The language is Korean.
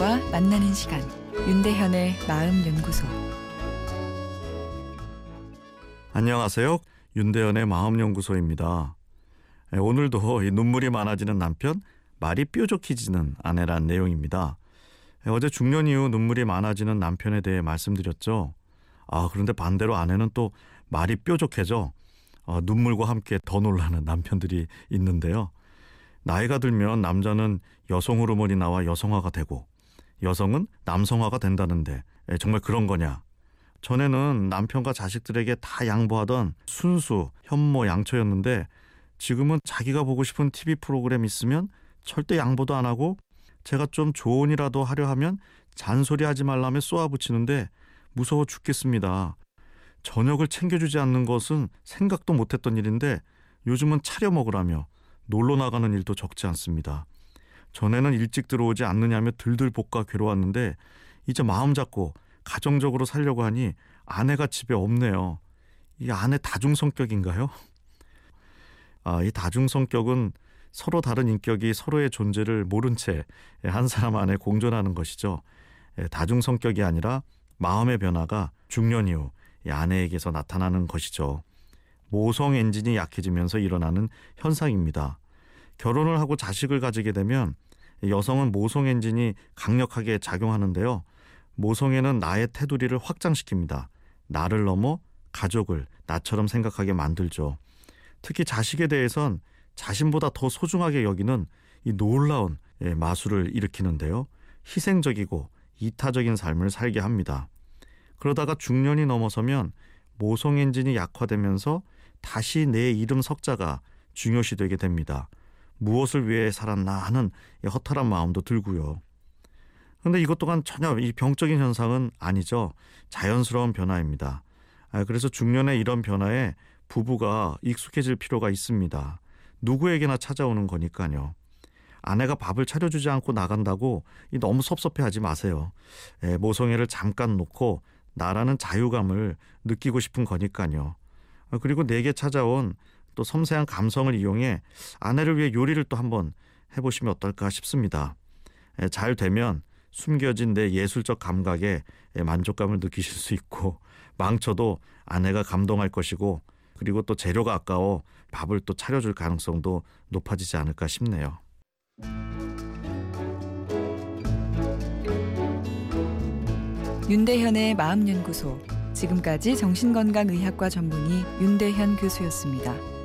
만나는 시간 윤대현의 마음 연구소 안녕하세요. 윤대현의 마음 연구소입니다. 예, 오늘도 이 눈물이 많아지는 남편, 말이 뾰족해지는 아내란 내용입니다. 예, 어제 중년 이후 눈물이 많아지는 남편에 대해 말씀드렸죠. 아, 그런데 반대로 아내는 또 말이 뾰족해져 어, 눈물과 함께 더 놀라는 남편들이 있는데요. 나이가 들면 남자는 여성 호르몬이 나와 여성화가 되고 여성은 남성화가 된다는데 예, 정말 그런 거냐? 전에는 남편과 자식들에게 다 양보하던 순수, 현모, 양처였는데 지금은 자기가 보고 싶은 TV 프로그램 있으면 절대 양보도 안 하고 제가 좀 조언이라도 하려 하면 잔소리하지 말라며 쏘아붙이는데 무서워 죽겠습니다. 저녁을 챙겨주지 않는 것은 생각도 못했던 일인데 요즘은 차려 먹으라며 놀러 나가는 일도 적지 않습니다. 전에는 일찍 들어오지 않느냐며 들들 볶아 괴로웠는데 이제 마음 잡고 가정적으로 살려고 하니 아내가 집에 없네요. 이 아내 다중 성격인가요? 아, 이 다중 성격은 서로 다른 인격이 서로의 존재를 모른 채 한 사람 안에 공존하는 것이죠. 예, 다중 성격이 아니라 마음의 변화가 중년 이후 아내에게서 나타나는 것이죠. 모성 엔진이 약해지면서 일어나는 현상입니다. 결혼을 하고 자식을 가지게 되면 여성은 모성 엔진이 강력하게 작용하는데요. 모성애는 나의 테두리를 확장시킵니다. 나를 넘어 가족을 나처럼 생각하게 만들죠. 특히 자식에 대해선 자신보다 더 소중하게 여기는 이 놀라운 예, 마술을 일으키는데요. 희생적이고 이타적인 삶을 살게 합니다. 그러다가 중년이 넘어서면 모성 엔진이 약화되면서 다시 내 이름 석자가 중요시 되게 됩니다. 무엇을 위해 살았나 하는 허탈한 마음도 들고요. 근데 이것 또한 전혀 이 병적인 현상은 아니죠. 자연스러운 변화입니다. 아, 그래서 중년의 이런 변화에 부부가 익숙해질 필요가 있습니다. 누구에게나 찾아오는 거니까요. 아내가 밥을 차려주지 않고 나간다고 너무 섭섭해하지 마세요. 에, 모성애를 잠깐 놓고 나라는 자유감을 느끼고 싶은 거니까요. 아, 그리고 내게 찾아온 또 섬세한 감성을 이용해 아내를 위해 요리를 또 한번 해보시면 어떨까 싶습니다. 에, 잘 되면 숨겨진 내 예술적 감각에 만족감을 느끼실 수 있고 망쳐도 아내가 감동할 것이고 그리고 또 재료가 아까워 밥을 또 차려줄 가능성도 높아지지 않을까 싶네요. 윤대현의 마음연구소 지금까지 정신건강의학과 전문의 윤대현 교수였습니다.